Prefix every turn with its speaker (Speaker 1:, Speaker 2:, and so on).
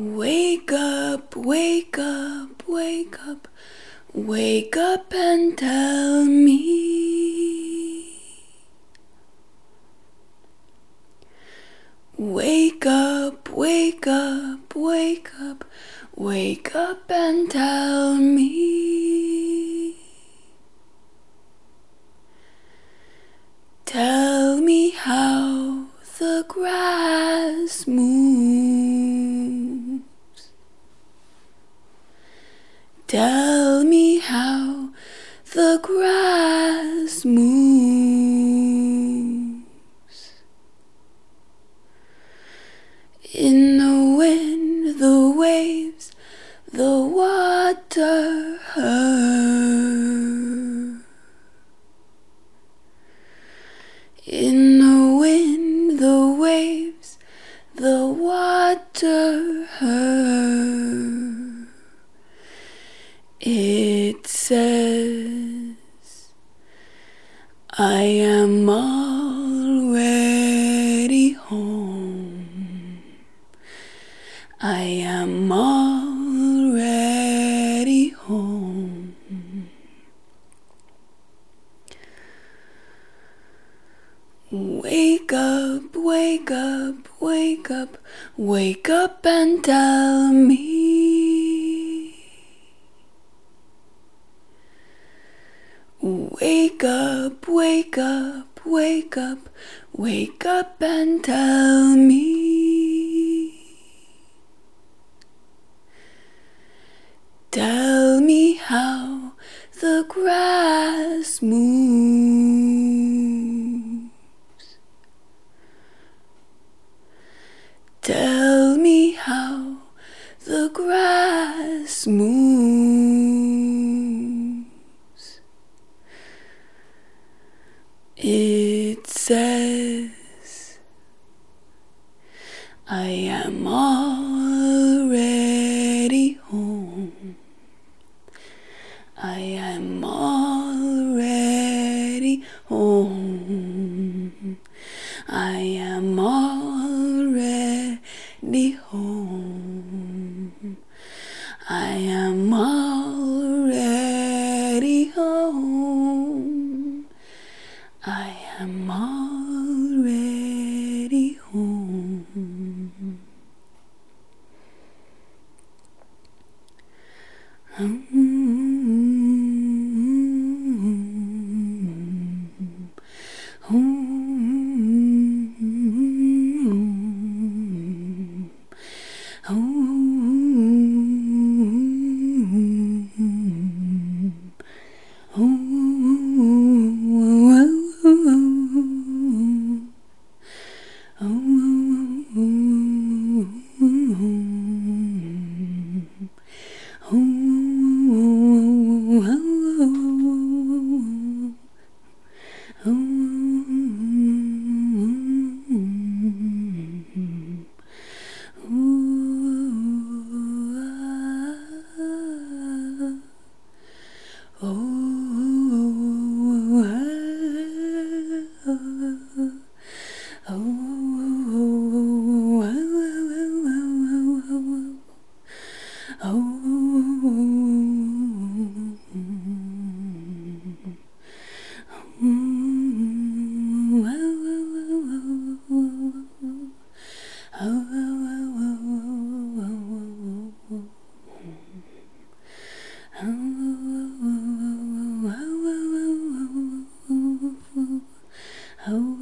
Speaker 1: Wake up, wake up, wake up, wake up and tell me. Wake up, wake up, wake up, wake up and tell me. Tell me how the grass moves. Tell me how the grass moves. In the wind, the waves, the water hurl. In says, I am already home. I am already home. Wake up, wake up, wake up, wake up and tell me. Wake up, wake up, wake up, wake up and tell me. Tell me how the grass moves. It says, I am already home. I am already home. I am already home. Mm-hmm. Oh, Oh,